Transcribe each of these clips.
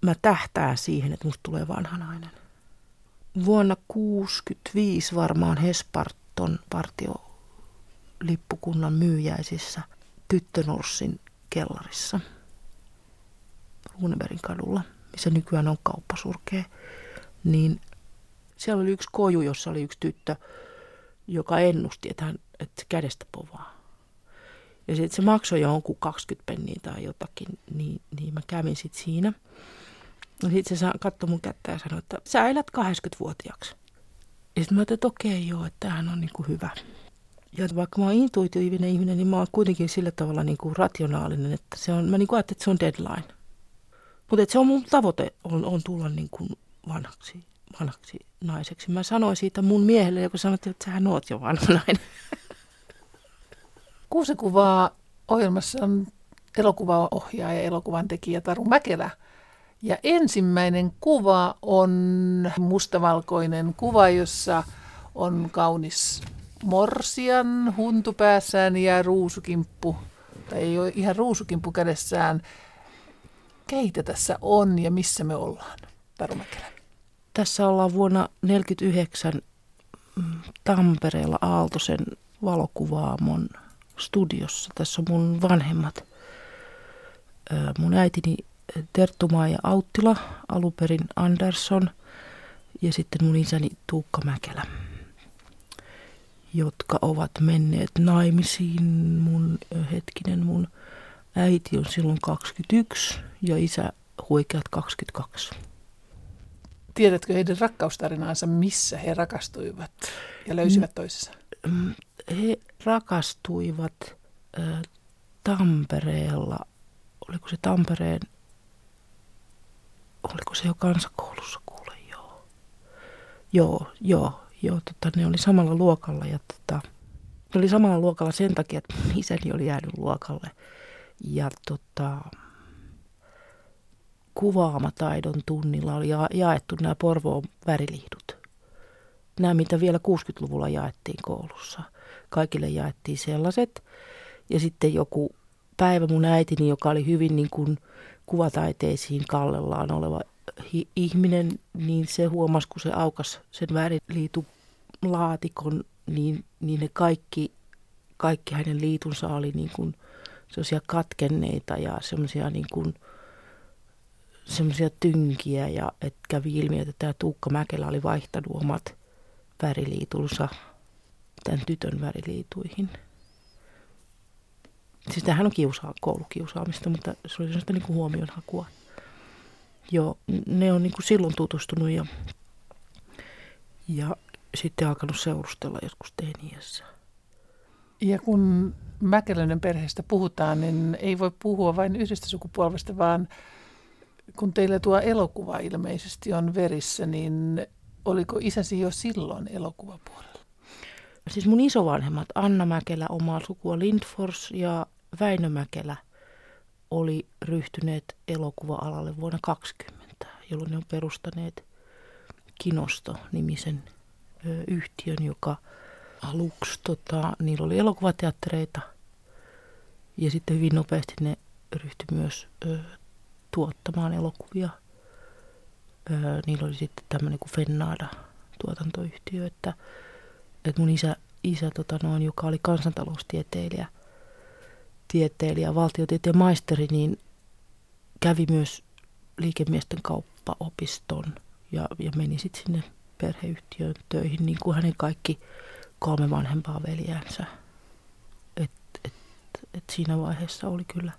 mä tähtään siihen, että musta tulee vanhanainen. Vuonna 1965 varmaan Hesparton partiolippukunnan myyjäisissä Tyttönorssin kellarissa Runebergin kadulla, missä nykyään on kauppasurkea, niin siellä oli yksi koju, jossa oli yksi tyttö, joka ennusti, että, hän, että kädestä povaa. Ja sitten se maksoi jonkun 20 penniä tai jotakin, niin, niin mä kävin sitten siinä. Ja sitten se katsoi mun kättä ja sanoi, että sä elät 80-vuotiaaksi. Ja sitten mä ajattelin, että okei joo, että tämähän on niinku hyvä. Ja vaikka mä oon intuitiivinen ihminen, niin mä oon kuitenkin sillä tavalla niinku rationaalinen, että se on, mä niinku ajattelin, että se on deadline. Mutta se on mun tavoite, on, on tulla niinku vanhaksi, vanhaksi naiseksi. Mä sanoin siitä mun miehelle, joka sanoi, että sähän oot jo vanha nainen. Kuusi kuvaa ohjelmassa on elokuvaohjaaja ja elokuvan tekijä Taru Mäkelä. Ja ensimmäinen kuva on mustavalkoinen kuva, jossa on kaunis morsian huntu päässään ja ruusukimppu, tai ei ole ihan ruusukimppu kädessään. Keitä tässä on ja missä me ollaan, Taru Mäkelä? Tässä ollaan vuonna 1949 mm, Tampereella Aaltosen valokuvaamon studiossa. Tässä on mun vanhemmat. Mun äitini Terttumaa ja Auttila, aluperin Andersson ja sitten mun isäni Tuukka Mäkelä, jotka ovat menneet naimisiin. Mun hetkinen, mun äiti on silloin 21 ja isä huikeat 22. Tiedätkö heidän rakkaustarinaansa, missä he rakastuivat ja löysivät toisensa? Mm, he rakastuivat äh, Tampereella, oliko se Tampereen, oliko se jo kansakoulussa kuule, joo. Joo, joo, joo, tota, ne oli samalla luokalla ja tota, ne oli samalla luokalla sen takia, että isäni oli jäänyt luokalle. Ja tota, kuvaamataidon tunnilla oli ja- jaettu nämä Porvoon värilihdut. Nämä, mitä vielä 60-luvulla jaettiin koulussa – kaikille jaettiin sellaiset. Ja sitten joku päivä mun äitini, joka oli hyvin niin kuin kuvataiteisiin kallellaan oleva hi- ihminen, niin se huomasi, kun se aukas sen väriliitu laatikon, niin, niin ne kaikki, kaikki hänen liitunsa oli niin kuin sellaisia katkenneita ja semmoisia niin kuin, semmoisia tynkiä ja että kävi ilmi, että tämä Tuukka Mäkelä oli vaihtanut omat väriliitunsa tämän tytön väriliituihin. Siis tämähän on kiusaa, koulukiusaamista, mutta se oli sellaista niin kuin huomionhakua. Joo, ne on niin kuin silloin tutustunut ja, ja sitten alkanut seurustella joskus teiniässä. Ja kun Mäkelönen perheestä puhutaan, niin ei voi puhua vain yhdestä sukupolvesta, vaan kun teillä tuo elokuva ilmeisesti on verissä, niin oliko isäsi jo silloin elokuvapuolella? siis mun isovanhemmat Anna Mäkelä, omaa sukua Lindfors ja Väinö Mäkelä oli ryhtyneet elokuva-alalle vuonna 2020, jolloin ne on perustaneet Kinosto-nimisen yhtiön, joka aluksi, tota, niillä oli elokuvateattereita ja sitten hyvin nopeasti ne ryhtyi myös ö, tuottamaan elokuvia. Ö, niillä oli sitten tämmöinen kuin Fennada tuotantoyhtiö, että että mun isä, isä tota noin, joka oli kansantaloustieteilijä, tieteilijä, valtiotieteen maisteri, niin kävi myös liikemiesten kauppaopiston ja, ja meni sitten sinne perheyhtiöön töihin, niin kuin hänen kaikki kolme vanhempaa veljäänsä. Et, et, et siinä vaiheessa oli kyllä,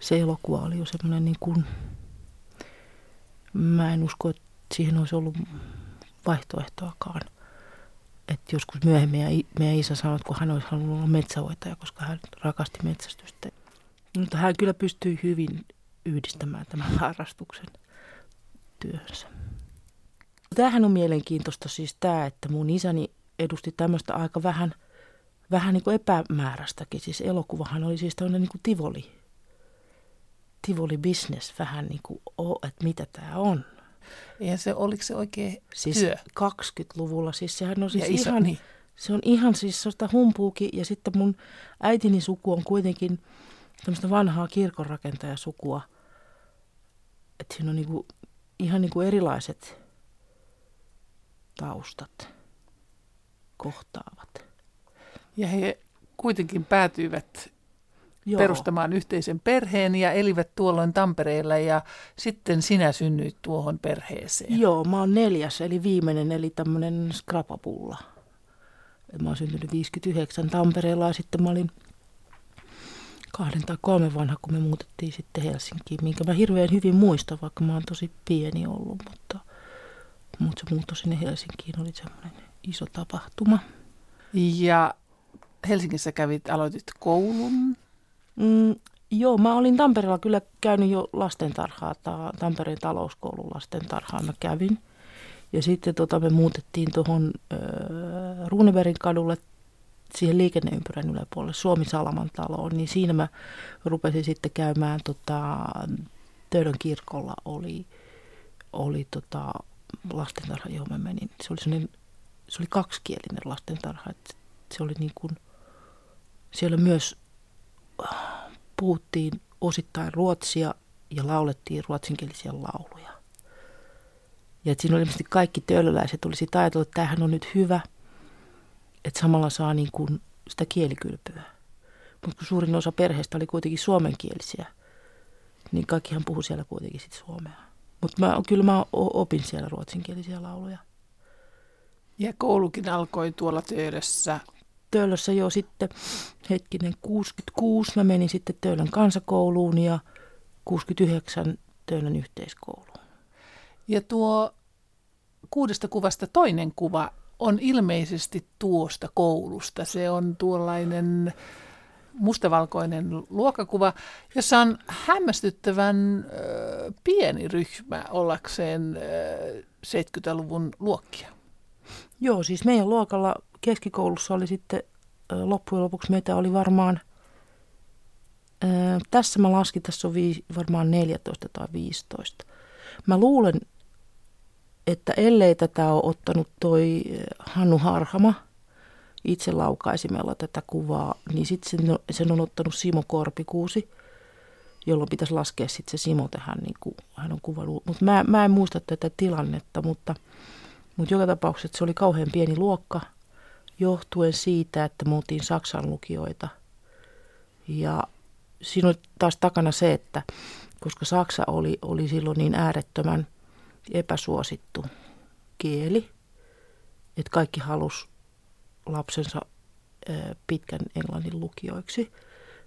se elokuva oli jo semmoinen niin kuin, mä en usko, että siihen olisi ollut vaihtoehtoakaan että joskus myöhemmin meidän, meidän isä sanoi, että kun hän olisi halunnut olla metsähoitaja, koska hän rakasti metsästystä. Mutta hän kyllä pystyi hyvin yhdistämään tämän harrastuksen työhönsä. Tämähän on mielenkiintoista siis tämä, että mun isäni edusti tämmöistä aika vähän, vähän niin kuin epämääräistäkin. Siis elokuvahan oli siis tämmöinen niin kuin tivoli, tivoli business vähän niin kuin, oh, että mitä tämä on. Ja se, oliko se oikein siis työ? 20-luvulla, siis sehän on siis Ja iso- ihan, niin. se on ihan siis sellaista humpuukin. Ja sitten mun äitini suku on kuitenkin tämmöistä vanhaa kirkonrakentajasukua. Et siinä on niinku, ihan niinku erilaiset taustat kohtaavat. Ja he kuitenkin päätyivät Joo. perustamaan yhteisen perheen ja elivät tuolloin Tampereella ja sitten sinä synnyit tuohon perheeseen. Joo, mä oon neljäs, eli viimeinen, eli tämmöinen skrapapulla. Mä oon syntynyt 59 Tampereella ja sitten mä olin kahden tai kolmen vanha, kun me muutettiin sitten Helsinkiin, minkä mä hirveän hyvin muistan, vaikka mä oon tosi pieni ollut, mutta, mutta se muutto sinne Helsinkiin oli semmoinen iso tapahtuma. Ja Helsingissä kävit, aloitit koulun. Mm, joo, mä olin Tampereella kyllä käynyt jo lastentarhaa, ta, Tampereen talouskoulun lastentarhaa mä kävin. Ja sitten tota, me muutettiin tuohon Runebergin kadulle siihen liikenneympyrän yläpuolelle Suomi Salaman taloon, niin siinä mä rupesin sitten käymään tota, Töölön kirkolla oli, oli tota, lastentarha, johon mä menin. Se oli, se oli kaksikielinen lastentarha, että se oli niin kuin, siellä myös puhuttiin osittain ruotsia ja laulettiin ruotsinkielisiä lauluja. Ja että siinä oli ilmeisesti kaikki töölöläiset oli sitä ajatellut, että tämähän on nyt hyvä, että samalla saa niin kuin sitä kielikylpyä. Mutta kun suurin osa perheestä oli kuitenkin suomenkielisiä, niin kaikkihan puhui siellä kuitenkin sit suomea. Mutta kyllä mä opin siellä ruotsinkielisiä lauluja. Ja koulukin alkoi tuolla Töölössä. Töölössä jo sitten, hetkinen, 66 mä menin sitten Töölön kansakouluun ja 69 Töölön yhteiskouluun. Ja tuo kuudesta kuvasta toinen kuva on ilmeisesti tuosta koulusta. Se on tuollainen mustavalkoinen luokkakuva, jossa on hämmästyttävän ö, pieni ryhmä ollakseen ö, 70-luvun luokkia. Joo, siis meidän luokalla keskikoulussa oli sitten loppujen lopuksi meitä oli varmaan, tässä mä laskin, tässä on varmaan 14 tai 15. Mä luulen, että ellei tätä ole ottanut toi Hannu Harhama itse laukaisimella tätä kuvaa, niin sitten sen, sen on ottanut Simo Korpikuusi, jolloin pitäisi laskea sitten se Simo tähän, niin kuin hän on kuvannut. Mutta mä, mä en muista tätä tilannetta, mutta, mutta joka tapauksessa se oli kauhean pieni luokka, johtuen siitä, että me oltiin Saksan lukijoita. Ja siinä on taas takana se, että koska Saksa oli, oli silloin niin äärettömän epäsuosittu kieli, että kaikki halus lapsensa pitkän englannin lukijoiksi,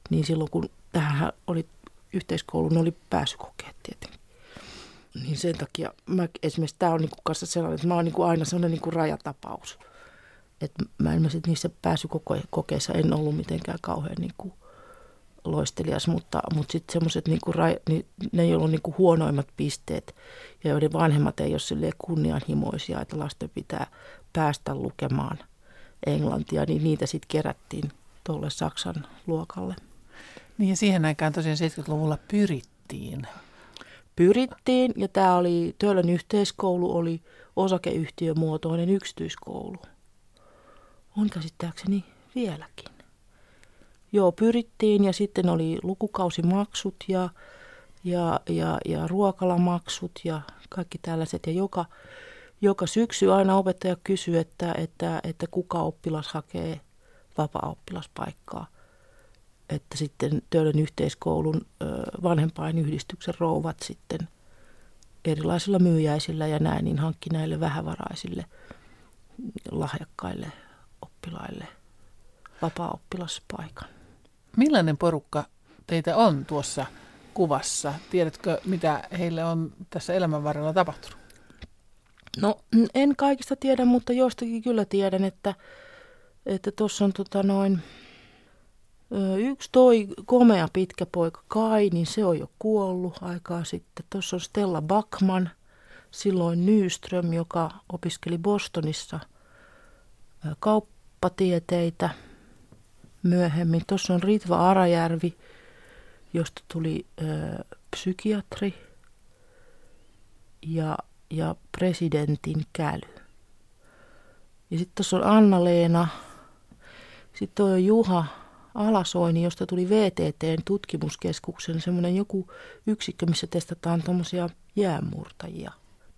niin silloin kun tähän oli yhteiskoulu, oli pääsykokeet tietenkin. Niin sen takia mä, esimerkiksi tämä on niinku kanssa sellainen, että mä oon niinku aina sellainen niinku rajatapaus. Että mä ilmeisesti niissä pääsykokeissa en ollut mitenkään kauhean niinku loistelias, mutta, mutta sitten semmoiset, niinku, niin, ne ei ollut niinku huonoimmat pisteet ja joiden vanhemmat ei ole kunnianhimoisia, että lasten pitää päästä lukemaan englantia, niin niitä sitten kerättiin tuolle Saksan luokalle. Niin ja siihen aikaan tosiaan 70-luvulla pyrittiin. Pyrittiin ja tämä oli, Töölön yhteiskoulu oli osakeyhtiömuotoinen yksityiskoulu. On käsittääkseni vieläkin. Joo, pyrittiin ja sitten oli lukukausimaksut ja, ja, ja, ja ruokalamaksut ja kaikki tällaiset. Ja joka, joka syksy aina opettaja kysyy, että, että, että kuka oppilas hakee vapaa-oppilaspaikkaa. Että sitten Töölön yhteiskoulun vanhempainyhdistyksen rouvat sitten erilaisilla myyjäisillä ja näin, niin hankki näille vähävaraisille lahjakkaille oppilaille vapaa-oppilaspaikan. Millainen porukka teitä on tuossa kuvassa? Tiedätkö, mitä heille on tässä elämän varrella tapahtunut? No en kaikista tiedä, mutta jostakin kyllä tiedän, että että tuossa on tota noin, yksi toi komea pitkä poika Kai, niin se on jo kuollut aikaa sitten. Tuossa on Stella Backman, silloin Nyström, joka opiskeli Bostonissa kauppatieteitä – myöhemmin. Tuossa on Ritva Arajärvi, josta tuli ö, psykiatri ja, ja presidentin käly. Ja sitten tuossa on Anna-Leena, sitten on Juha Alasoini, josta tuli VTTn tutkimuskeskuksen semmoinen joku yksikkö, missä testataan tuommoisia jäämurtajia.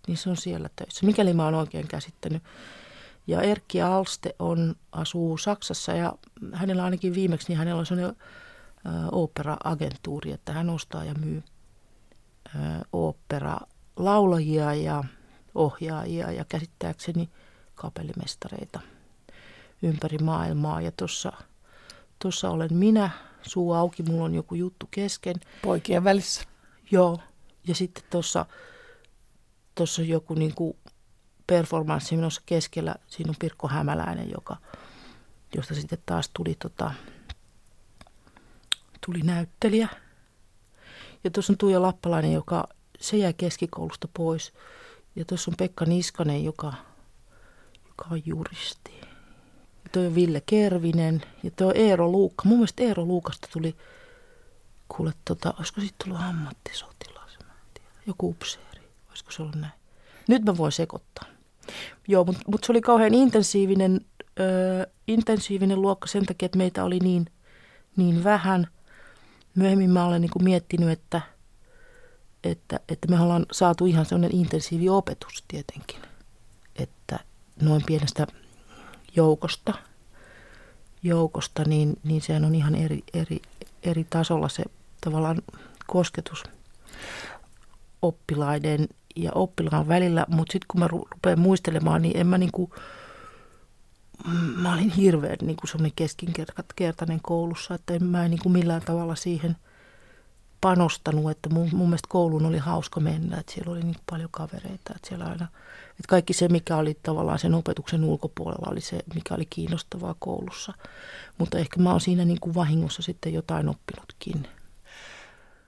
Niin se on siellä töissä, mikäli mä oon oikein käsittänyt. Ja Erkki Alste on, asuu Saksassa ja hänellä ainakin viimeksi, niin hänellä on sellainen opera-agentuuri, että hän ostaa ja myy opera-laulajia ja ohjaajia ja käsittääkseni kapellimestareita ympäri maailmaa. Ja tuossa tuossa olen minä, suu auki, mulla on joku juttu kesken. Poikien välissä. Joo, ja sitten tuossa tuossa joku niin kuin performanssi minussa keskellä. Siinä on Pirkko Hämäläinen, joka, josta sitten taas tuli, tota, tuli näyttelijä. Ja tuossa on Tuija Lappalainen, joka se jäi keskikoulusta pois. Ja tuossa on Pekka Niskanen, joka, joka on juristi. Ja toi on Ville Kervinen ja toi on Eero Luukka. Mun mielestä Eero Luukasta tuli, kuule, tota, olisiko sitten tullut ammattisotilas? Joku upseeri. Olisiko se ollut näin? Nyt mä voin sekoittaa. Joo, mutta mut se oli kauhean intensiivinen, ö, intensiivinen luokka sen takia, että meitä oli niin, niin vähän. Myöhemmin mä olen niin miettinyt, että, että, että me ollaan saatu ihan sellainen intensiivi opetus tietenkin. Että noin pienestä joukosta, joukosta niin, niin sehän on ihan eri, eri, eri tasolla se tavallaan kosketus oppilaiden ja oppilaan välillä, mutta sitten kun mä rupean muistelemaan, niin en mä niinku, mä olin hirveän niinku semmoinen keskinkertainen koulussa, että en mä niinku millään tavalla siihen panostanut, että mun, mun mielestä kouluun oli hauska mennä, että siellä oli niin paljon kavereita, että siellä aina, että kaikki se, mikä oli tavallaan sen opetuksen ulkopuolella, oli se, mikä oli kiinnostavaa koulussa. Mutta ehkä mä oon siinä niin kuin vahingossa sitten jotain oppinutkin.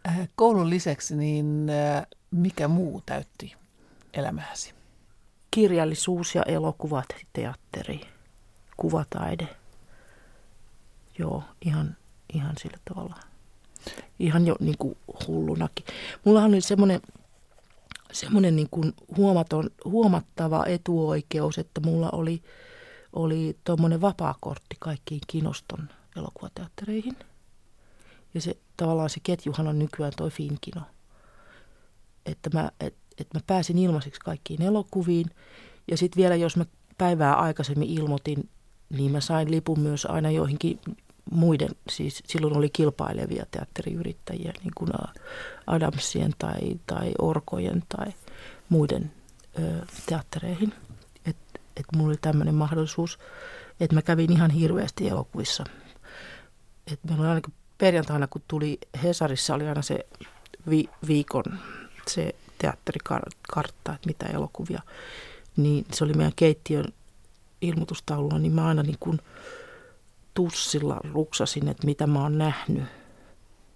Äh, koulun lisäksi, niin äh, mikä muu täytti elämääsi? Kirjallisuus ja elokuvat, teatteri, kuvataide. Joo, ihan, ihan sillä tavalla. Ihan jo niin kuin hullunakin. Mulla oli semmoinen semmoinen niin kuin huomaton, huomattava etuoikeus, että mulla oli, oli tuommoinen vapaakortti kaikkiin kinoston elokuvateattereihin. Ja se tavallaan se ketjuhan on nykyään toi Finkino että mä, et, et mä pääsin ilmaiseksi kaikkiin elokuviin. Ja sitten vielä, jos mä päivää aikaisemmin ilmoitin, niin mä sain lipun myös aina joihinkin muiden, siis silloin oli kilpailevia teatteriyrittäjiä, niin kuin Adamsien tai, tai Orkojen tai muiden ö, teattereihin. Että et mulla oli tämmöinen mahdollisuus, että mä kävin ihan hirveästi elokuvissa. Että meillä oli ainakin perjantaina, kun tuli Hesarissa, oli aina se vi, viikon se teatterikartta, että mitä elokuvia, niin se oli meidän keittiön ilmoitustaululla, niin mä aina niin kuin tussilla ruksasin, että mitä mä oon nähnyt.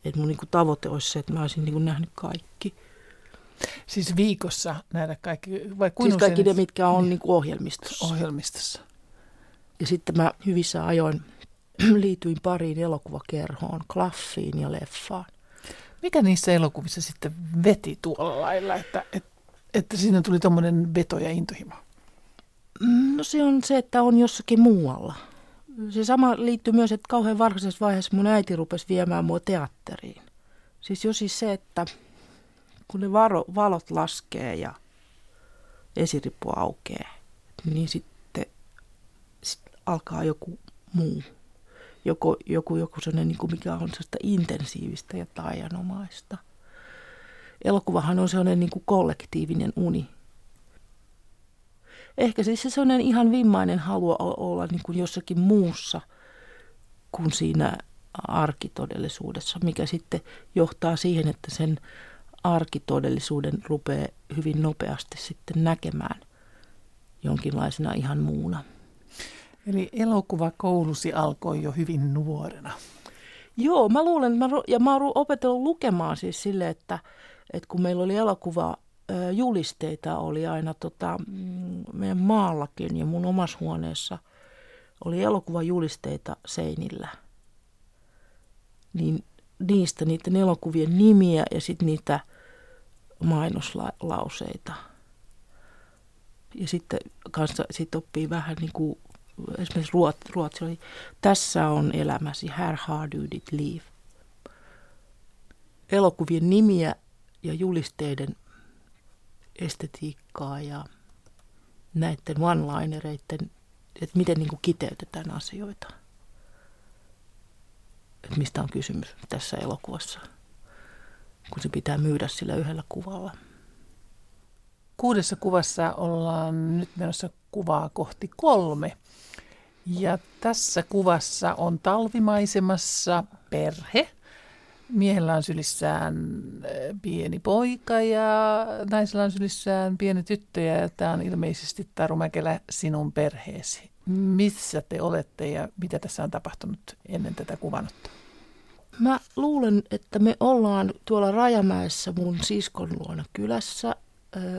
Että mun niin kuin tavoite olisi se, että mä olisin niin kuin nähnyt kaikki. Siis viikossa nähdä kaikki? Vai siis kaikki ne, mitkä on niin. Niin kuin ohjelmistossa. Ohjelmistossa. Ja sitten mä hyvissä ajoin liityin pariin elokuvakerhoon, klaffiin ja leffaan. Mikä niissä elokuvissa sitten veti tuolla lailla, että, että, että siinä tuli tuommoinen veto ja intohimo? No se on se, että on jossakin muualla. Se sama liittyy myös, että kauhean varhaisessa vaiheessa mun äiti rupesi viemään mua teatteriin. Siis jo siis se, että kun ne varo, valot laskee ja esirippu aukeaa, niin sitten sit alkaa joku muu joku, joku, joku sellainen, niin kuin mikä on sellaista intensiivistä ja taianomaista. Elokuvahan on sellainen niin kuin kollektiivinen uni. Ehkä siis se sellainen ihan vimmainen halu olla niin kuin jossakin muussa kuin siinä arkitodellisuudessa, mikä sitten johtaa siihen, että sen arkitodellisuuden rupeaa hyvin nopeasti sitten näkemään jonkinlaisena ihan muuna. Eli elokuvakoulusi alkoi jo hyvin nuorena. Joo, mä luulen, että mä, ja mä oon opetellut lukemaan siis sille, että, että kun meillä oli elokuva julisteita oli aina tota, mm, meidän maallakin ja mun omassa huoneessa oli elokuvajulisteita seinillä. Niin niistä niiden elokuvien nimiä ja sitten niitä mainoslauseita. Ja sitten kanssa sit oppii vähän niin kuin esimerkiksi ruot, ruotsi oli, tässä on elämäsi, här har du ditt liv. Elokuvien nimiä ja julisteiden estetiikkaa ja näiden one-linereiden, että miten niin kuin kiteytetään asioita. Että mistä on kysymys tässä elokuvassa, kun se pitää myydä sillä yhdellä kuvalla. Kuudessa kuvassa ollaan nyt menossa kuvaa kohti kolme. Ja tässä kuvassa on talvimaisemassa perhe. Miehellä on sylissään äh, pieni poika ja naisella on sylissään pieni tyttö ja tämä on ilmeisesti Taru Mäkelä sinun perheesi. Missä te olette ja mitä tässä on tapahtunut ennen tätä kuvannutta? Mä luulen, että me ollaan tuolla Rajamäessä mun siskon luona kylässä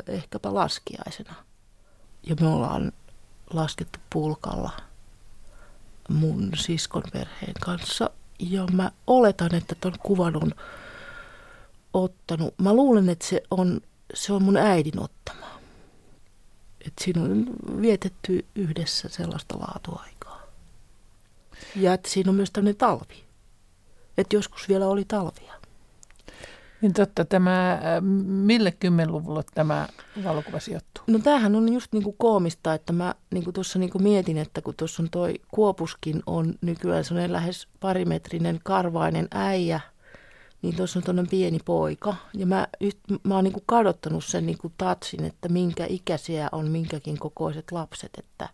ehkäpä laskiaisena. Ja me ollaan laskettu pulkalla mun siskon perheen kanssa. Ja mä oletan, että ton kuvan on ottanut. Mä luulen, että se on, se on mun äidin ottama. Että siinä on vietetty yhdessä sellaista laatuaikaa. Ja että siinä on myös tämmöinen talvi. Että joskus vielä oli talvia. Niin totta, tämä, äh, mille kymmenluvulla tämä valokuva sijoittuu? No tämähän on just niin kuin koomista, että mä niin kuin tuossa niin kuin mietin, että kun tuossa on toi Kuopuskin on nykyään sellainen lähes parimetrinen karvainen äijä, niin tuossa on tuollainen pieni poika. Ja mä, just, mä oon niin kuin kadottanut sen niin kuin tatsin, että minkä ikäisiä on minkäkin kokoiset lapset. Että,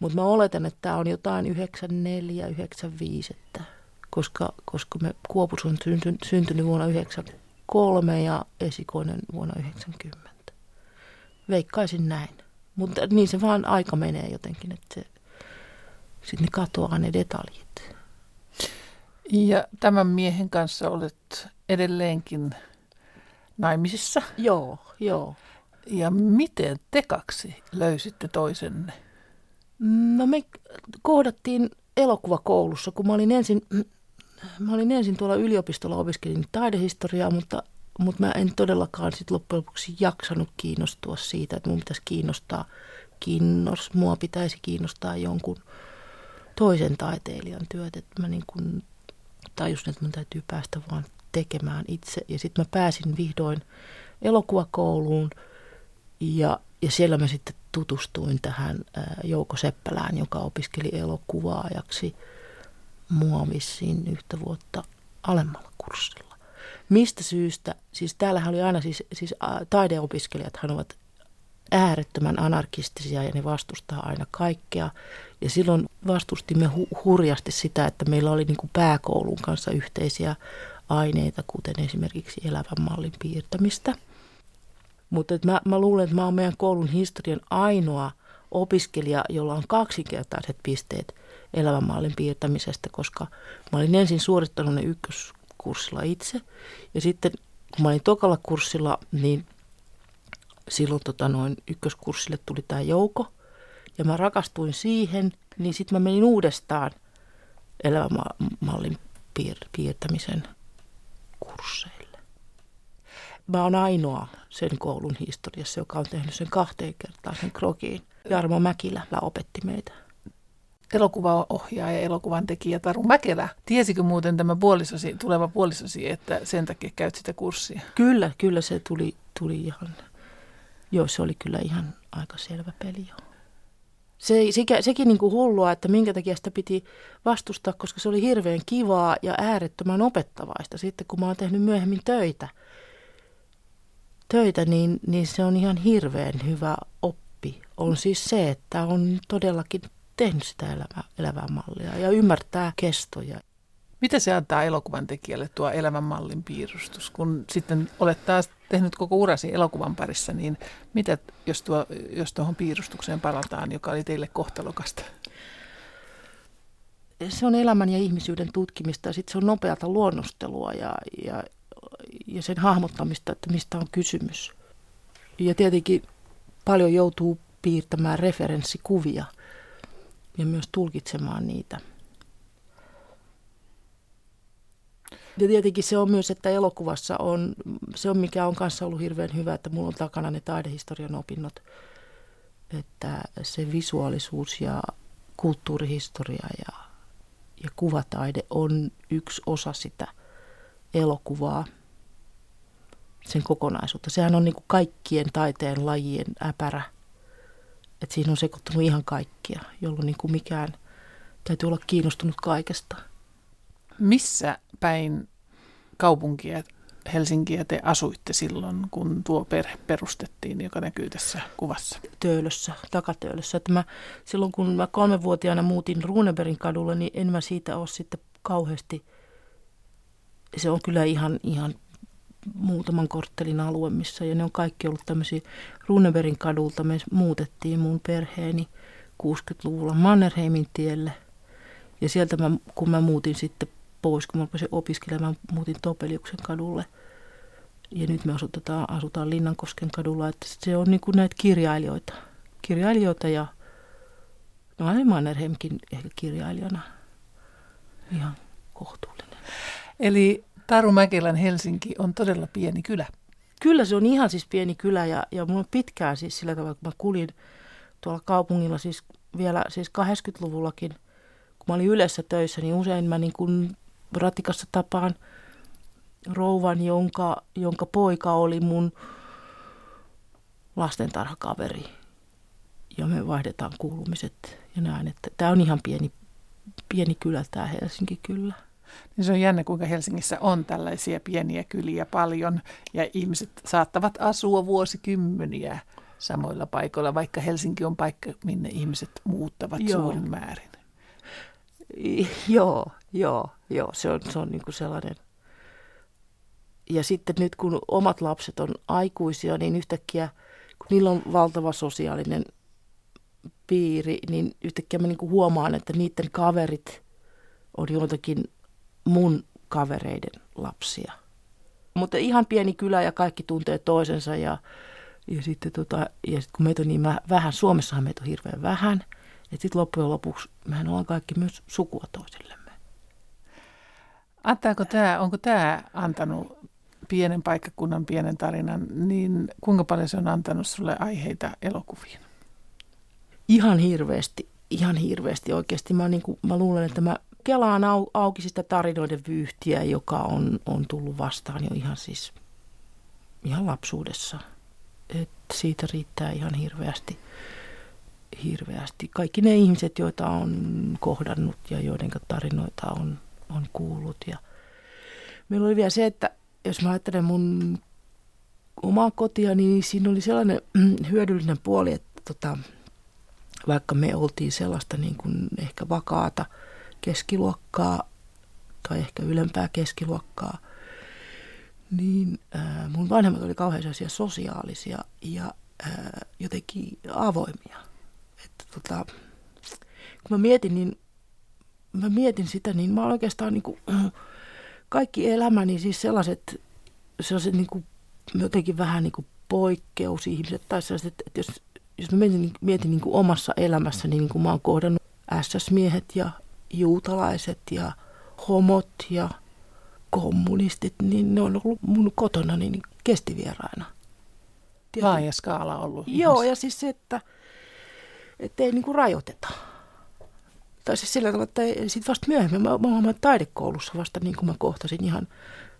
mutta mä oletan, että tämä on jotain 94, 95, että koska, koska me Kuopus on synty, syntynyt vuonna 1993 ja esikoinen vuonna 1990. Veikkaisin näin. Mutta niin se vaan aika menee jotenkin, että sitten ne katoaa ne detaljit. Ja tämän miehen kanssa olet edelleenkin naimisissa. Joo, joo. Ja miten te kaksi löysitte toisenne? No me kohdattiin elokuvakoulussa, kun mä olin ensin mä olin ensin tuolla yliopistolla opiskelin taidehistoriaa, mutta, mutta mä en todellakaan sit loppujen lopuksi jaksanut kiinnostua siitä, että mun pitäisi kiinnostaa, kiinnos, mua pitäisi kiinnostaa jonkun toisen taiteilijan työt. Että mä niin kun tajusin, että mun täytyy päästä vaan tekemään itse. Ja sitten mä pääsin vihdoin elokuvakouluun ja, ja siellä mä sitten tutustuin tähän Jouko Seppälään, joka opiskeli elokuvaajaksi – mua vissiin yhtä vuotta alemmalla kurssilla. Mistä syystä? Siis täällähän oli aina siis, siis taideopiskelijat ovat äärettömän anarkistisia ja ne vastustaa aina kaikkea. Ja silloin vastustimme hu- hurjasti sitä, että meillä oli niin pääkoulun kanssa yhteisiä aineita, kuten esimerkiksi elävän mallin piirtämistä. Mutta mä, mä luulen, että mä oon meidän koulun historian ainoa opiskelija, jolla on kaksinkertaiset pisteet elävän mallin piirtämisestä, koska mä olin ensin suorittanut ne ykköskurssilla itse. Ja sitten kun mä olin tokalla kurssilla, niin silloin tota noin ykköskurssille tuli tämä jouko. Ja mä rakastuin siihen, niin sitten mä menin uudestaan elämänmallin piir- piirtämisen kursseille. Mä oon ainoa sen koulun historiassa, joka on tehnyt sen kahteen kertaan sen krokiin. Jarmo Mäkilä opetti meitä elokuvaohjaaja, elokuvan tekijä Taru Mäkelä. Tiesikö muuten tämä puolisosi, tuleva puolisosi, että sen takia käyt sitä kurssia? Kyllä, kyllä se tuli, tuli ihan, joo se oli kyllä ihan aika selvä peli jo. Se, sekä, sekin niin kuin hullua, että minkä takia sitä piti vastustaa, koska se oli hirveän kivaa ja äärettömän opettavaista. Sitten kun mä oon tehnyt myöhemmin töitä, töitä niin, niin se on ihan hirveän hyvä oppi. On siis se, että on todellakin tehnyt sitä elävää, elävää mallia ja ymmärtää kestoja. Mitä se antaa elokuvan tekijälle tuo elämän mallin piirustus? Kun sitten olet taas tehnyt koko urasi elokuvan parissa, niin mitä jos, tuo, jos tuohon piirustukseen palataan, joka oli teille kohtalokasta? Se on elämän ja ihmisyyden tutkimista ja sitten se on nopeata luonnostelua ja, ja, ja sen hahmottamista, että mistä on kysymys. Ja tietenkin paljon joutuu piirtämään referenssikuvia – ja myös tulkitsemaan niitä. Ja tietenkin se on myös, että elokuvassa on, se on mikä on kanssa ollut hirveän hyvä, että mulla on takana ne taidehistorian opinnot, että se visuaalisuus ja, kulttuurihistoria ja, ja kuvataide on yksi osa sitä elokuvaa, sen kokonaisuutta. Sehän on niin kuin kaikkien taiteen lajien äpärä. Että siinä on sekoittunut ihan kaikkia, jolloin niin kuin mikään täytyy olla kiinnostunut kaikesta. Missä päin kaupunkia Helsinkiä te asuitte silloin, kun tuo perhe perustettiin, joka näkyy tässä kuvassa? Töölössä, takatöölössä. Että mä, silloin kun mä kolmenvuotiaana muutin Runeberin kadulle, niin en mä siitä ole sitten kauheasti, se on kyllä ihan, ihan muutaman korttelin alue, missä, ja ne on kaikki ollut tämmöisiä Runeberin kadulta. Me muutettiin mun perheeni 60-luvulla Mannerheimin tielle. Ja sieltä mä, kun mä muutin sitten pois, kun mä rupesin opiskelemaan, muutin Topeliuksen kadulle. Ja nyt me asutetaan, asutaan Linnankosken kadulla, että se on niin kuin näitä kirjailijoita. Kirjailijoita ja no Anne Mannerheimkin ehkä kirjailijana ihan kohtuullinen. Eli Taru Mäkelän Helsinki on todella pieni kylä. Kyllä se on ihan siis pieni kylä ja, ja on pitkään siis sillä tavalla, kun mä kulin tuolla kaupungilla siis vielä siis 80-luvullakin, kun mä olin yleensä töissä, niin usein mä niin kuin ratikassa tapaan rouvan, jonka, jonka poika oli mun lastentarhakaveri. Ja me vaihdetaan kuulumiset ja näin, että tämä on ihan pieni, pieni kylä tämä Helsinki kyllä. Niin se on jännä, kuinka Helsingissä on tällaisia pieniä kyliä paljon ja ihmiset saattavat asua vuosikymmeniä samoilla paikoilla, vaikka Helsinki on paikka, minne ihmiset muuttavat joo. suurin määrin. Joo, joo, joo, se on, se on niin kuin sellainen. Ja sitten nyt kun omat lapset on aikuisia, niin yhtäkkiä, kun niillä on valtava sosiaalinen piiri, niin yhtäkkiä mä niin kuin huomaan, että niiden kaverit on joitakin mun kavereiden lapsia. Mutta ihan pieni kylä ja kaikki tuntee toisensa ja, ja sitten tota, ja sit kun meitä on niin vähän, Suomessahan meitä on hirveän vähän, että sitten loppujen lopuksi mehän ollaan kaikki myös sukua toisillemme. Antaako tämä, onko tämä antanut pienen paikkakunnan pienen tarinan, niin kuinka paljon se on antanut sulle aiheita elokuviin? Ihan hirveästi, ihan hirveästi oikeasti. Mä, niin kuin, mä luulen, että mä kelaan au, auki sitä tarinoiden vyyhtiä, joka on, on tullut vastaan jo ihan siis ihan lapsuudessa. Et siitä riittää ihan hirveästi, hirveästi. Kaikki ne ihmiset, joita on kohdannut ja joiden tarinoita on, on kuullut. Ja meillä oli vielä se, että jos mä ajattelen mun omaa kotia, niin siinä oli sellainen hyödyllinen puoli, että tota, vaikka me oltiin sellaista niin kuin ehkä vakaata – keskiluokkaa tai ehkä ylempää keskiluokkaa, niin äh, mun vanhemmat oli kauhean sosiaalisia ja äh, jotenkin avoimia. Että tota, kun mä mietin, niin mä mietin sitä, niin mä olen oikeastaan niin kuin, äh, kaikki elämäni, siis sellaiset, sellaiset niin kuin, jotenkin vähän niin kuin poikkeusihmiset tai sellaiset, että jos, jos mä mietin, mietin niin kuin omassa elämässäni, niin kuin mä oon kohdannut SS-miehet ja juutalaiset ja homot ja kommunistit, niin ne on ollut mun kotona niin kestivieraina. Laaja skaala ollut. Joo, ihmisiä. ja siis se, että, että ei niinku rajoiteta. Tai siis sillä tavalla, että sitten vasta myöhemmin, mä, mä olen taidekoulussa vasta niin kuin mä kohtasin ihan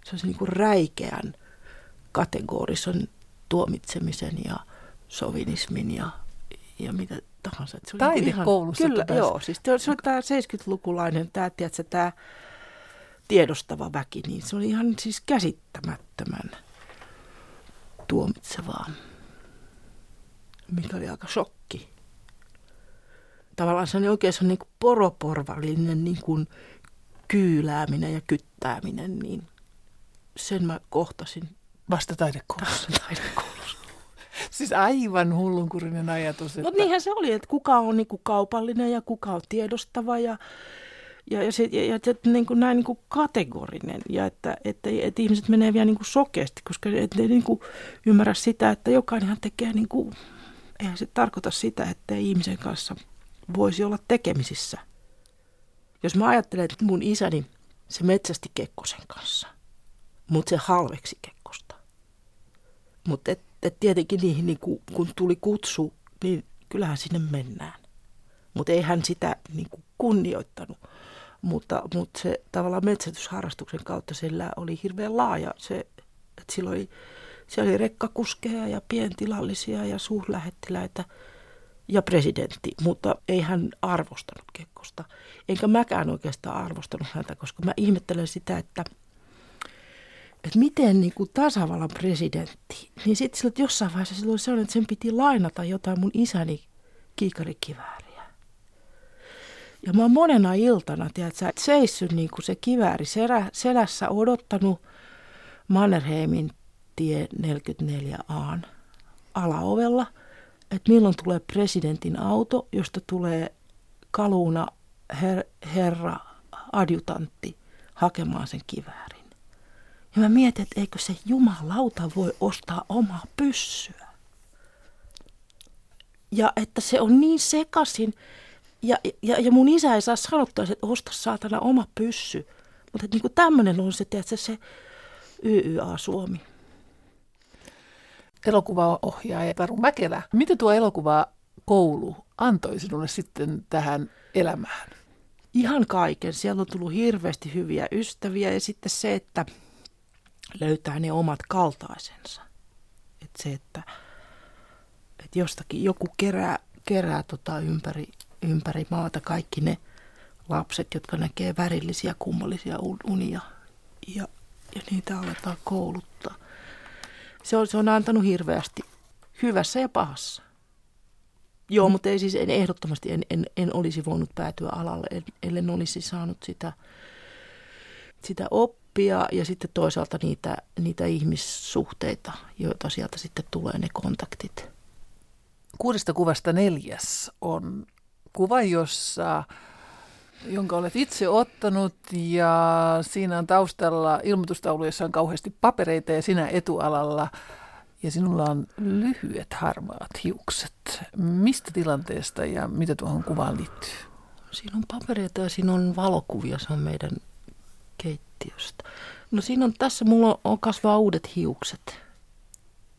sellaisen niin kuin räikeän kategorisen tuomitsemisen ja sovinismin ja, ja mitä tahansa. Se Taidekoulussa. Ihan, kyllä, joo. Siis se on tämä 70-lukulainen, tämä, tiedätkö, tämä tiedostava väki, niin se oli ihan siis käsittämättömän tuomitsevaa, mikä oli aika shokki. Tavallaan se on oikein se on niin kuin poroporvallinen niin kuin kyylääminen ja kyttääminen, niin sen mä kohtasin. Vasta taidekoulussa. taidekoulussa. Siis aivan hullunkurinen ajatus. Että... Mutta niinhän se oli, että kuka on niin kuin kaupallinen ja kuka on tiedostava ja, ja, ja, se, ja, ja se, niin kuin näin niin kuin kategorinen. Ja että, että, että ihmiset menee vielä niin kuin sokeasti, koska et ne niin kuin ymmärrä sitä, että jokainenhan tekee, niin kuin, eihän se tarkoita sitä, että ihmisen kanssa voisi olla tekemisissä. Jos mä ajattelen, että mun isäni, se metsästi Kekkosen kanssa, mutta se halveksi Kekkosta. Mutta että tietenkin niihin, niin kun, kun tuli kutsu, niin kyllähän sinne mennään. mutta ei hän sitä niin kuin kunnioittanut. Mutta, mutta se tavallaan metsätysharrastuksen kautta sillä oli hirveän laaja. Se, että sillä oli, siellä oli rekkakuskeja ja pientilallisia ja suurlähettiläitä ja presidentti, mutta ei hän arvostanut Kekkosta. Enkä mäkään oikeastaan arvostanut häntä, koska mä ihmettelen sitä, että, että miten niin kuin tasavallan presidentti, niin sitten sillä jossain vaiheessa sillä oli sellainen, että sen piti lainata jotain mun isäni kiikarikivääriä. Ja mä oon monena iltana, tiedätkö, seissyt niin kuin se kivääri serä, selässä odottanut Mannerheimin tie 44a alaovella – että milloin tulee presidentin auto, josta tulee kaluuna her, herra adjutantti hakemaan sen kiväärin. Ja mä mietin, että eikö se jumalauta voi ostaa omaa pyssyä. Ja että se on niin sekasin. Ja, ja, ja mun isä ei saa sanottua, että osta saatana oma pyssy. Mutta niin kuin tämmöinen on se, tiedätkö, se YYA Suomi elokuvaohjaaja Taru Mäkelä. Mitä tuo elokuva koulu antoi sinulle sitten tähän elämään? Ihan kaiken. Siellä on tullut hirveästi hyviä ystäviä ja sitten se, että löytää ne omat kaltaisensa. Että se, että, että jostakin joku kerää, kerää tota ympäri, ympäri maata kaikki ne lapset, jotka näkee värillisiä kummallisia unia ja, ja niitä aletaan kouluttaa se on, se on antanut hirveästi hyvässä ja pahassa. Joo, mutta ei siis en, ehdottomasti en, en, en olisi voinut päätyä alalle, ellen olisi saanut sitä, sitä oppia ja sitten toisaalta niitä, niitä ihmissuhteita, joita sieltä sitten tulee ne kontaktit. Kuudesta kuvasta neljäs on kuva, jossa jonka olet itse ottanut ja siinä on taustalla ilmoitustaulu, jossa on kauheasti papereita ja sinä etualalla ja sinulla on lyhyet harmaat hiukset. Mistä tilanteesta ja mitä tuohon kuvaan liittyy? Siinä on papereita ja siinä on valokuvia, se on meidän keittiöstä. No siinä on tässä, mulla on kasvaa uudet hiukset.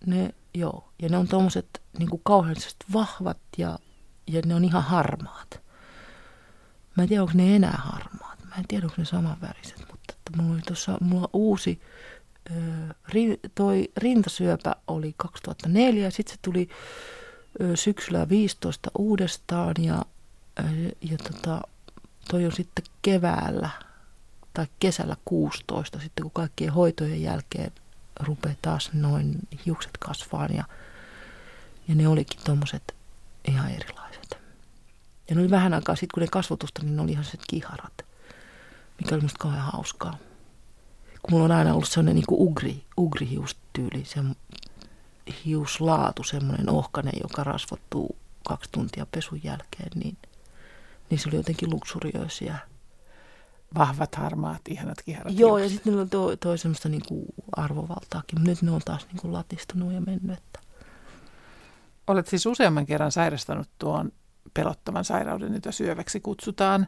Ne, joo, ja ne on tuommoiset niin kauhean vahvat ja, ja ne on ihan harmaat. Mä en tiedä, onko ne enää harmaat. Mä en tiedä, onko ne samanväriset, mutta että mulla oli tuossa, mulla uusi, toi rintasyöpä oli 2004 ja sitten se tuli syksyllä 15 uudestaan ja, ja tota, toi on sitten keväällä tai kesällä 16 sitten kun kaikkien hoitojen jälkeen rupeaa taas noin hiukset kasvaan ja, ja ne olikin tuommoiset ihan erilaiset. Ja ne oli vähän aikaa sitten, kun ne kasvotusta, niin ne oli ihan kiharat, mikä oli musta kauhean hauskaa. Kun mulla on aina ollut sellainen niin ugri, ugrihiustyyli, se hiuslaatu, semmoinen ohkainen, joka rasvottuu kaksi tuntia pesun jälkeen, niin, niin se oli jotenkin luksuriöisiä. Vahvat, harmaat, ihanat kiharat. Joo, ja sitten niillä toi, toi semmoista niin kuin arvovaltaakin, nyt ne on taas niin kuin latistunut ja mennyt. Että. Olet siis useamman kerran sairastanut tuon pelottavan sairauden, jota syöväksi kutsutaan,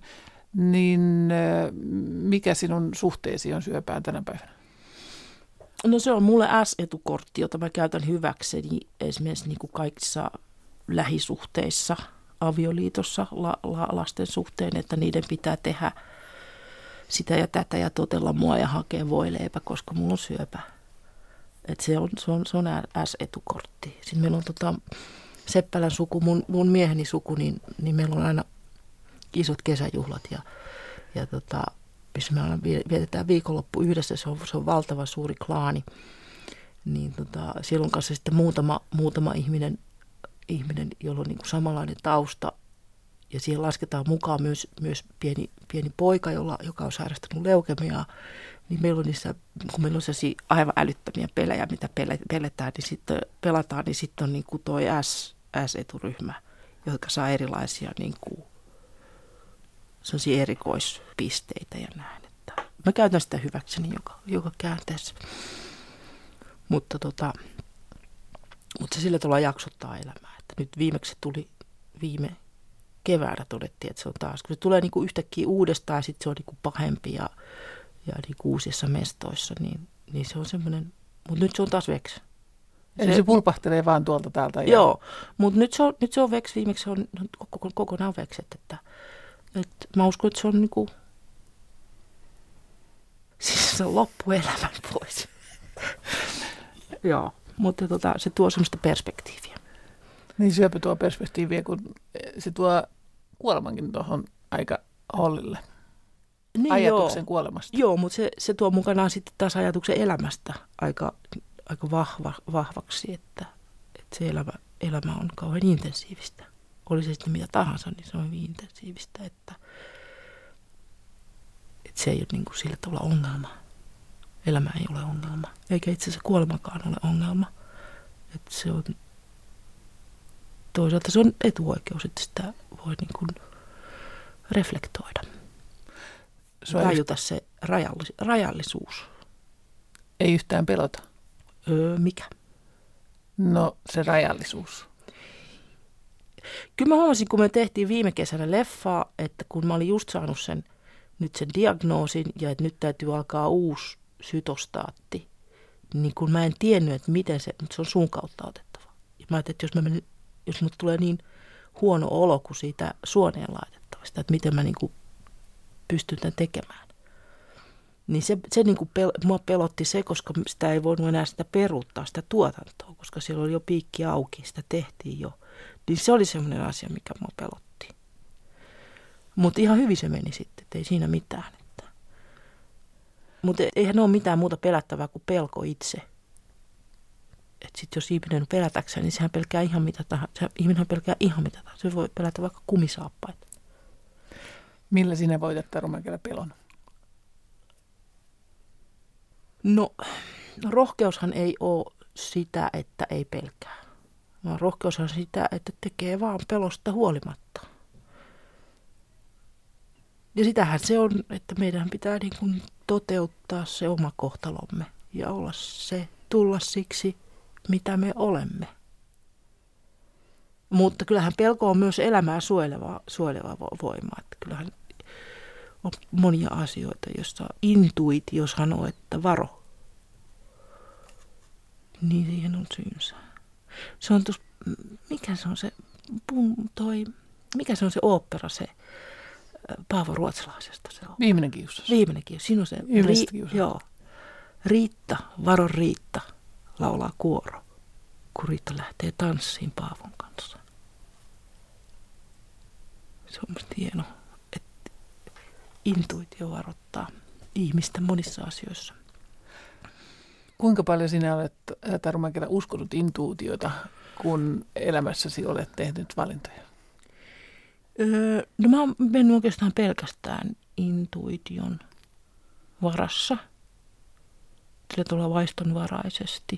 niin mikä sinun suhteesi on syöpään tänä päivänä? No se on mulle S-etukortti, jota mä käytän hyväkseni esimerkiksi niin kuin kaikissa lähisuhteissa, avioliitossa, la, la, lasten suhteen, että niiden pitää tehdä sitä ja tätä ja totella mua ja hakea voileipä, koska mulla on syöpä. Et se on, se on, se on S-etukortti. Sitten meillä on tota, Seppälän suku, mun, mun mieheni suku, niin, niin meillä on aina isot kesäjuhlat ja, ja tota, missä me aina vietetään viikonloppu yhdessä. Se on, se on valtava suuri klaani. Niin tota, siellä on kanssa sitten muutama, muutama ihminen, ihminen, jolla on niin kuin samanlainen tausta. Ja siihen lasketaan mukaan myös, myös pieni, pieni poika, jolla, joka on sairastanut leukemiaa niin meillä on niissä, kun meillä on sellaisia aivan älyttömiä pelejä, mitä pele, peletään, niin sitten pelataan, niin sitten on niin kuin toi S, S-eturyhmä, jotka saa erilaisia niin kuin, erikoispisteitä ja näin. Että mä käytän sitä hyväkseni joka, joka käänteessä. Mutta, tota, mutta se sillä tavalla jaksottaa elämää. Että nyt viimeksi tuli viime keväänä todettiin, että se on taas, kun se tulee niin kuin yhtäkkiä uudestaan, sitten se on niin kuin pahempi ja ja niin uusissa mestoissa, niin, niin se on semmoinen, mutta nyt se on taas veksi. Eli se, pulpahtelee vaan tuolta täältä. Ja... Joo, mutta nyt se on, nyt se on veks, viimeksi se on koko, kokonaan vekset, että, että mä uskon, että se on niinku, siis se on loppuelämän pois. Joo, mutta tota, se tuo semmoista perspektiiviä. Niin syöpä tuo perspektiiviä, kun se tuo kuolemankin tuohon aika hollille. Niin ajatuksen joo. kuolemasta. Joo, mutta se, se tuo mukanaan sitten taas ajatuksen elämästä aika, aika vahva, vahvaksi, että, että se elämä, elämä on kauhean intensiivistä. Oli se sitten mitä tahansa, niin se on hyvin intensiivistä, että, että se ei ole niin kuin sillä tavalla ongelma. Elämä ei ole ongelma, eikä itse asiassa kuolemakaan ole ongelma. Että se on, toisaalta se on etuoikeus, että sitä voi niin kuin reflektoida. Tajuta se rajallis, rajallisuus. Ei yhtään pelota. Öö, mikä? No se rajallisuus. Kyllä mä huomasin, kun me tehtiin viime kesänä leffaa, että kun mä olin just saanut sen, nyt sen diagnoosin ja että nyt täytyy alkaa uusi sytostaatti, niin kun mä en tiennyt, että miten se, mutta se on sun kautta otettava. Ja mä ajattelin, että jos, mä menen, jos mut tulee niin huono olo kuin siitä suoneen laitettavasta, että miten mä niin kuin pystyn tämän tekemään. Niin se, se niin kuin pel, mua pelotti se, koska sitä ei voinut enää sitä peruuttaa, sitä tuotantoa, koska siellä oli jo piikki auki, sitä tehtiin jo. Niin se oli semmoinen asia, mikä mua pelotti. Mutta ihan hyvin se meni sitten, ei siinä mitään. Mutta eihän ole mitään muuta pelättävää kuin pelko itse. Että sitten jos ihminen on pelätäkseen, niin sehän pelkää ihan mitä tahansa. Ihminen pelkää ihan mitä tahansa. Se voi pelätä vaikka kumisaappaita. Millä sinä voitat Taru pelon? No, rohkeushan ei ole sitä, että ei pelkää. Vaan rohkeushan on sitä, että tekee vaan pelosta huolimatta. Ja sitähän se on, että meidän pitää niin kuin toteuttaa se oma kohtalomme ja olla se, tulla siksi, mitä me olemme. Mutta kyllähän pelko on myös elämää suojeleva, suojeleva voima. Että kyllähän on monia asioita, joissa intuitio sanoo, että varo. Niin siihen on syynsä. Se on tos, mikä se on se, toi, mikä se on se opera, se Paavo Ruotsalaisesta se on. Viimeinen kiusaus. Viimeinen kiusaus. Siinä on se, ri, joo. Riitta, varo Riitta, laulaa kuoro, kun Riitta lähtee tanssiin Paavon kanssa. Se on musta hieno intuitio varoittaa ihmistä monissa asioissa. Kuinka paljon sinä olet, Taru Mäkelä, uskonut intuutiota, kun elämässäsi olet tehnyt valintoja? Öö, no mä oon mennyt oikeastaan pelkästään intuition varassa. Sillä tuolla vaistonvaraisesti.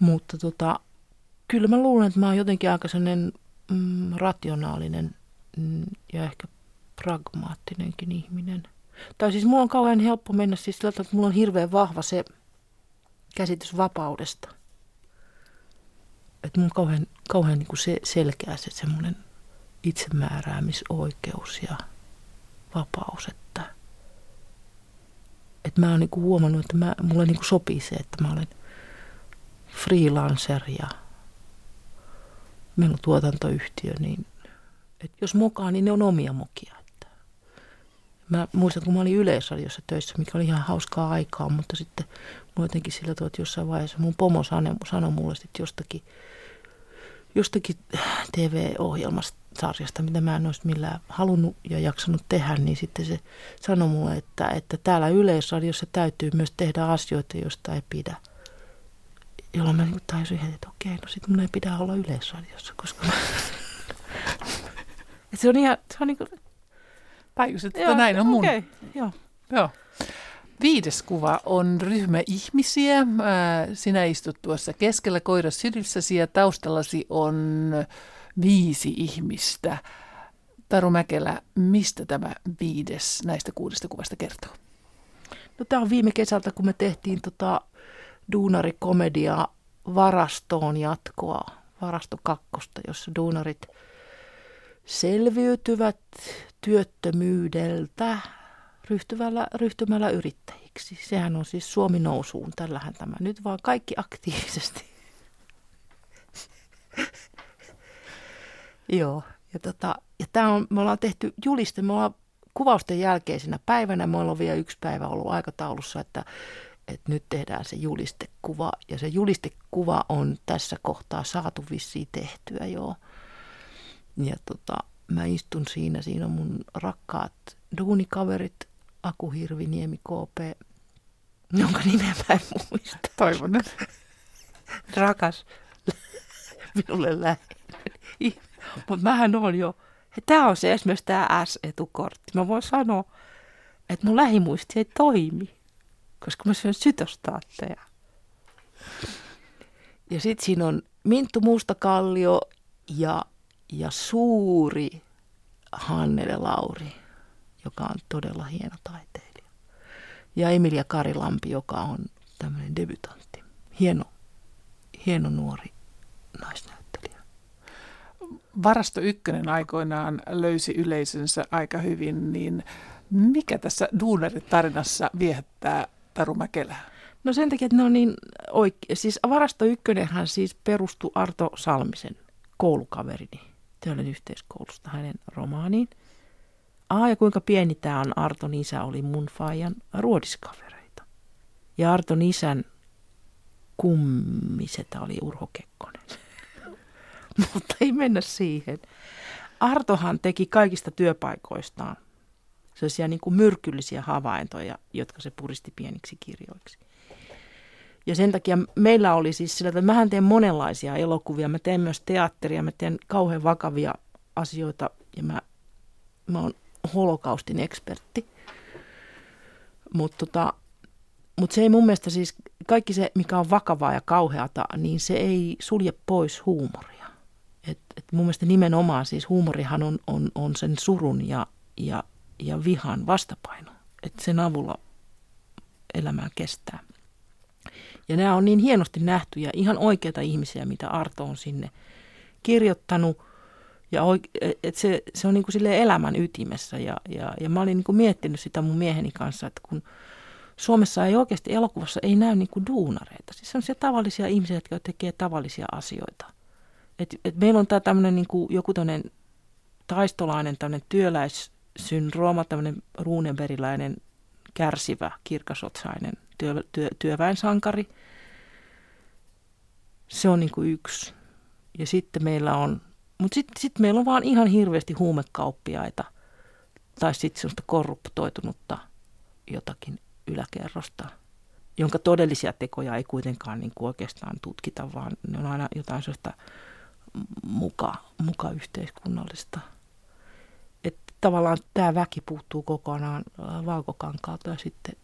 Mutta tota, kyllä mä luulen, että mä oon jotenkin aika sellainen mm, rationaalinen mm, ja ehkä pragmaattinenkin ihminen. Tai siis mulla on kauhean helppo mennä siis sillä että mulla on hirveän vahva se käsitys vapaudesta. Että mulla on kauhean, kauhean niin kuin se, selkeä se semmoinen itsemääräämisoikeus ja vapaus, että, että mä oon niin kuin huomannut, että mä, mulle niin kuin sopii se, että mä olen freelancer ja meillä on tuotantoyhtiö, niin että jos mukaan, niin ne on omia mokia. Mä muistan, kun mä olin Yleisradiossa töissä, mikä oli ihan hauskaa aikaa, mutta sitten mulla jotenkin sillä tavalla, että jossain vaiheessa mun pomo sanoi mulle sitten jostakin, jostakin TV-ohjelmasta, sarjasta, mitä mä en olisi millään halunnut ja jaksanut tehdä, niin sitten se sanoi mulle, että, että täällä Yleisradiossa täytyy myös tehdä asioita, joista ei pidä. Jolloin mä niin tajusin heti, että okei, no sitten mun ei pidä olla Yleisradiossa, koska mä... se on ihan, se on niin kuin, Tajusit, että joo, näin on mun. Okay, joo. joo. Viides kuva on ryhmä ihmisiä. Sinä istut tuossa keskellä koira sydilsäsi ja taustallasi on viisi ihmistä. Taru Mäkelä, mistä tämä viides näistä kuudesta kuvasta kertoo? No, tämä on viime kesältä, kun me tehtiin tota duunarikomedia Varastoon jatkoa, Varasto kakkosta, jossa duunarit selviytyvät työttömyydeltä ryhtymällä, ryhtymällä yrittäjiksi. Sehän on siis Suomi nousuun, tällähän tämä nyt vaan kaikki aktiivisesti. Joo. Ja, tota, ja tää on, me ollaan tehty juliste, me ollaan kuvausten jälkeisenä päivänä, me ollaan vielä yksi päivä ollut aikataulussa, että, että nyt tehdään se julistekuva. Ja se julistekuva on tässä kohtaa saatu vissiin tehtyä, joo. Ja tota, mä istun siinä, siinä on mun rakkaat duunikaverit, Aku Hirviniemi KP, jonka nimeä mä en muista. Toivon. Rakas, minulle läheinen. Mutta mähän on jo, tämä on se esimerkiksi tämä S-etukortti. Mä voin sanoa, että mun lähimuisti ei toimi, koska mä syön sytostaatteja. Ja sitten siinä on Minttu Mustakallio ja, ja suuri Hannele Lauri, joka on todella hieno taiteilija. Ja Emilia Karilampi, joka on tämmöinen debutantti. Hieno, hieno nuori naisnäyttelijä. Varasto Ykkönen aikoinaan löysi yleisönsä aika hyvin, niin mikä tässä Duunarit-tarinassa viehättää Taru Mäkelää? No sen takia, että ne on niin oikein. Siis Varasto Ykkönenhän siis perustui Arto Salmisen koulukaverini Töölön yhteiskoulusta hänen romaaniin. Ah, ja kuinka pieni tämä on, Arton isä oli mun faijan ruodiskavereita. Ja Arton isän kummisetä oli Urho Kekkonen. Mutta ei mennä siihen. Artohan teki kaikista työpaikoistaan sellaisia niin kuin myrkyllisiä havaintoja, jotka se puristi pieniksi kirjoiksi. Ja sen takia meillä oli siis sillä, että mähän teen monenlaisia elokuvia. Mä teen myös teatteria, mä teen kauhean vakavia asioita ja mä, mä oon holokaustin ekspertti. Mutta tota, mut se ei mun mielestä siis, kaikki se mikä on vakavaa ja kauheata, niin se ei sulje pois huumoria. Et, et mun mielestä nimenomaan siis huumorihan on, on, on sen surun ja, ja, ja vihan vastapaino. Että sen avulla elämää kestää. Ja nämä on niin hienosti nähty ja ihan oikeita ihmisiä, mitä Arto on sinne kirjoittanut. Ja oike- et se, se on niin kuin elämän ytimessä. Ja, ja, ja mä olin niin kuin miettinyt sitä mun mieheni kanssa, että kun Suomessa ei oikeasti elokuvassa ei näy niin kuin duunareita. Siis on se tavallisia ihmisiä, jotka tekee tavallisia asioita. Et, et meillä on tämmöinen niin joku tämmöinen taistolainen tämmöinen työläissyndrooma, tämmöinen ruunenberiläinen kärsivä, kirkasotsainen työ, työ, työväensankari. Se on niin kuin yksi. Ja sitten meillä on, mutta sitten sit meillä on vaan ihan hirveästi huumekauppiaita tai sitten sellaista korruptoitunutta jotakin yläkerrosta, jonka todellisia tekoja ei kuitenkaan niin kuin oikeastaan tutkita, vaan ne on aina jotain sellaista muka, muka yhteiskunnallista. Että tavallaan tämä väki puuttuu kokonaan valkokankaalta ja sitten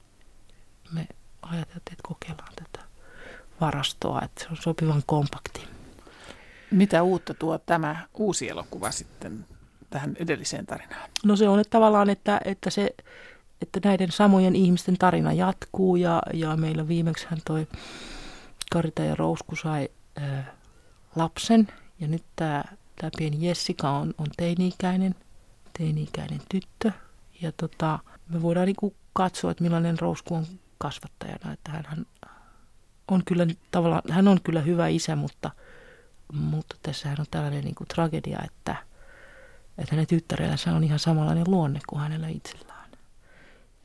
me ajateltiin, että kokeillaan tätä varastoa, että se on sopivan kompakti. Mitä uutta tuo tämä uusi elokuva sitten tähän edelliseen tarinaan? No se on että tavallaan, että, että, se, että näiden samojen ihmisten tarina jatkuu ja, ja meillä viimeksi hän toi Karita ja Rousku sai ää, lapsen ja nyt tämä, tämä pieni Jessica on, on teini-ikäinen, teini-ikäinen tyttö ja tota, me voidaan niinku katsoa, että millainen Rousku on kasvattajana, että hän on kyllä tavallaan, hän on kyllä hyvä isä, mutta, mutta tässähän on tällainen niin kuin tragedia, että, että hänen tyttärellänsä on ihan samanlainen luonne kuin hänellä itsellään.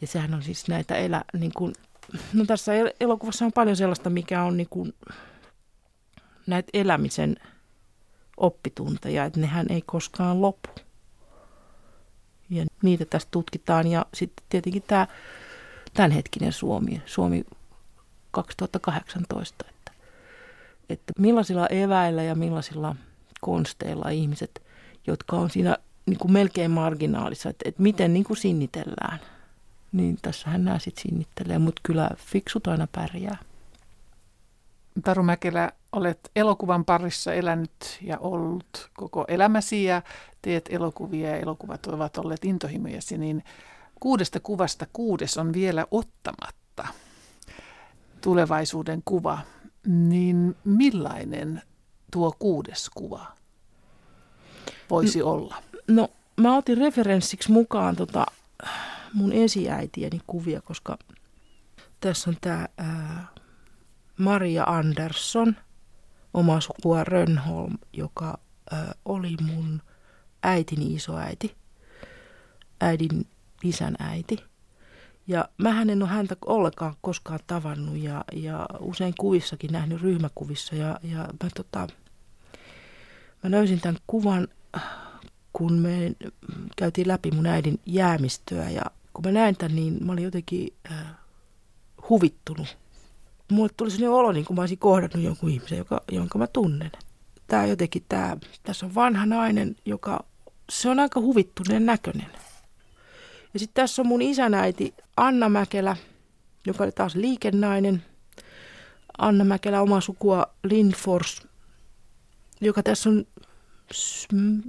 Ja sehän on siis näitä elä, niin kuin, no tässä elokuvassa on paljon sellaista, mikä on niin kuin, näitä elämisen oppitunteja, että nehän ei koskaan lopu. Ja niitä tässä tutkitaan ja sitten tietenkin tämä tämänhetkinen Suomi, Suomi 2018, että, että millaisilla eväillä ja millaisilla konsteilla ihmiset, jotka on siinä niin kuin melkein marginaalissa, että, että miten niin kuin sinnitellään. Niin tässähän nämä sitten sinnittelee, mutta kyllä fiksut aina pärjää. Taru Mäkelä, olet elokuvan parissa elänyt ja ollut koko elämäsi ja teet elokuvia ja elokuvat ovat olleet intohimojasi, niin kuudesta kuvasta kuudes on vielä ottamatta tulevaisuuden kuva, niin millainen tuo kuudes kuva voisi no, olla? No mä otin referenssiksi mukaan tota, mun esiäitieni kuvia, koska tässä on tämä Maria Andersson, oma sukua Rönnholm, joka ää, oli mun äitini isoäiti, äidin isän äiti. Ja mä en ole häntä ollenkaan koskaan tavannut ja, ja usein kuvissakin nähnyt ryhmäkuvissa. Ja, ja mä, tota, mä löysin tämän kuvan, kun me käytiin läpi mun äidin jäämistöä. Ja kun mä näin tämän, niin mä olin jotenkin äh, huvittunut. Mulle tuli sellainen olo, niin kuin mä olisin kohdannut jonkun ihmisen, joka, jonka mä tunnen. Tää jotenkin, tää, tässä on vanha nainen, joka, se on aika huvittuneen näköinen. Ja sitten tässä on mun isänäiti Anna Mäkelä, joka oli taas liikennainen. Anna Mäkelä oma sukua Lindfors, joka tässä on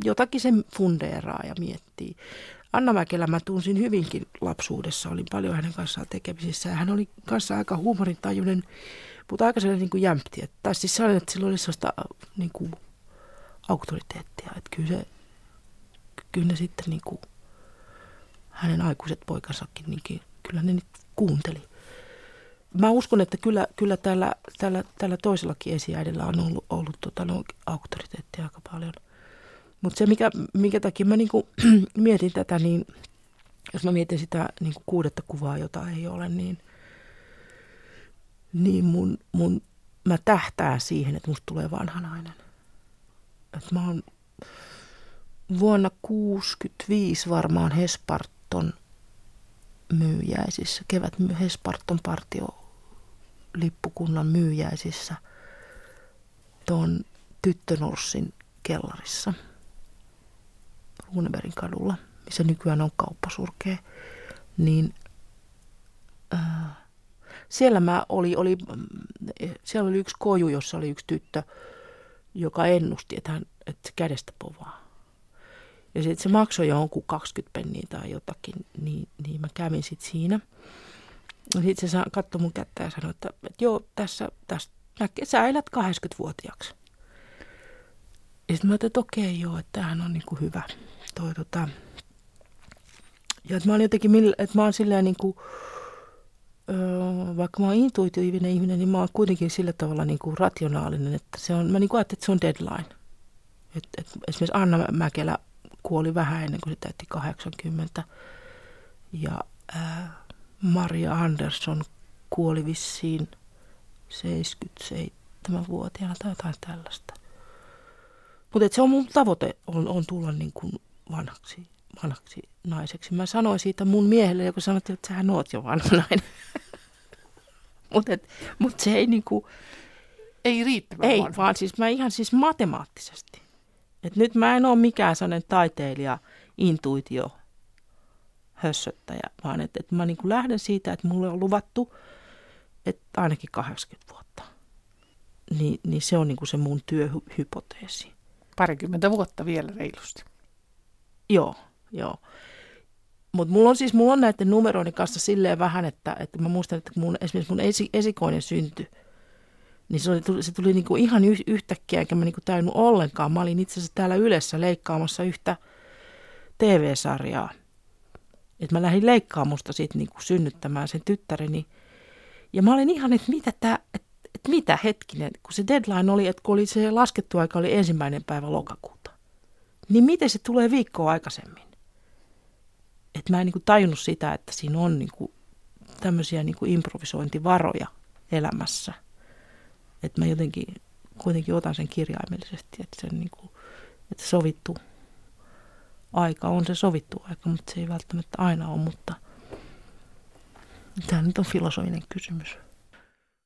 jotakin sen fundeeraa ja miettii. Anna Mäkelä mä tunsin hyvinkin lapsuudessa, olin paljon hänen kanssaan tekemisissä ja hän oli kanssa aika huumorintajuinen, mutta aika sellainen niin kuin jämpti. Tai siis sellainen, että sillä oli sellaista niin kuin auktoriteettia, että kyllä, se, kyllä ne sitten niin kuin hänen aikuiset poikansakin, niin kyllä ne nyt kuunteli. Mä uskon, että kyllä, kyllä tällä, tällä, tällä toisellakin esiäidellä on ollut, ollut tota, no, auktoriteettia aika paljon. Mutta se, mikä, minkä takia mä niinku, mietin tätä, niin jos mä mietin sitä niinku kuudetta kuvaa, jota ei ole, niin, niin mun, mun, mä tähtään siihen, että musta tulee vanhanainen. Et mä oon vuonna 65 varmaan Hespart Hesparton myyjäisissä, kevät Hesparton partio lippukunnan myyjäisissä tuon Tyttönorssin kellarissa Runebergin kadulla, missä nykyään on kauppasurkea, niin äh, siellä mä oli, oli, siellä oli yksi koju, jossa oli yksi tyttö, joka ennusti, että, hän, että kädestä povaa. Ja sitten se maksoi jonkun 20 penniä tai jotakin, niin, niin mä kävin sitten siinä. Sitten se katsoi mun kättä ja sanoi, että, että joo, tässä, tässä näkee, sä elät 80-vuotiaaksi. Ja sitten mä ajattelin, että okei joo, että tämähän on niin kuin hyvä. Toi, tota. Ja että mä olin jotenkin, että mä oon silleen niin kuin, öö, vaikka mä oon intuitiivinen ihminen, niin mä oon kuitenkin sillä tavalla niin kuin rationaalinen, että se on, mä niin kuin ajattelin, että se on deadline. Et, et esimerkiksi Anna Mäkelä kuoli vähän ennen kuin se täytti 80. Ja ää, Maria Andersson kuoli vissiin 77-vuotiaana tai jotain tällaista. Mutta se on mun tavoite, on, on tulla niin kuin vanhaksi, vanhaksi naiseksi. Mä sanoin siitä mun miehelle, joka sanoi, että sähän oot jo vanha nainen. Mutta mut se ei niinku... Ei riittävän Ei, vanha. vaan siis mä ihan siis matemaattisesti. Et nyt mä en ole mikään sellainen taiteilija, intuitio, hössöttäjä, vaan että et mä niin lähden siitä, että mulle on luvattu, että ainakin 80 vuotta. Ni, niin se on niin se mun työhypoteesi. Parikymmentä vuotta vielä reilusti. Joo, joo. Mutta mulla on siis mulla on näiden numeroiden kanssa silleen vähän, että, että mä muistan, että mun, esimerkiksi mun esi, esikoinen syntyi niin se, oli, se tuli niin kuin ihan yh, yhtäkkiä, enkä mä niin kuin tajunnut ollenkaan. Mä olin itse asiassa täällä Ylessä leikkaamassa yhtä TV-sarjaa. Että mä lähdin leikkaamusta sitten niin kuin synnyttämään sen tyttäreni. Ja mä olin ihan, että mitä tämä, että, että mitä hetkinen, kun se deadline oli, että kun oli se laskettu aika oli ensimmäinen päivä lokakuuta. Niin miten se tulee viikkoa aikaisemmin? Että mä en niin kuin tajunnut sitä, että siinä on niin kuin tämmöisiä niin kuin improvisointivaroja elämässä – että mä jotenkin kuitenkin otan sen kirjaimellisesti, että, sen niin kuin, että sovittu aika on se sovittu aika, mutta se ei välttämättä aina ole, mutta tämä nyt on filosofinen kysymys.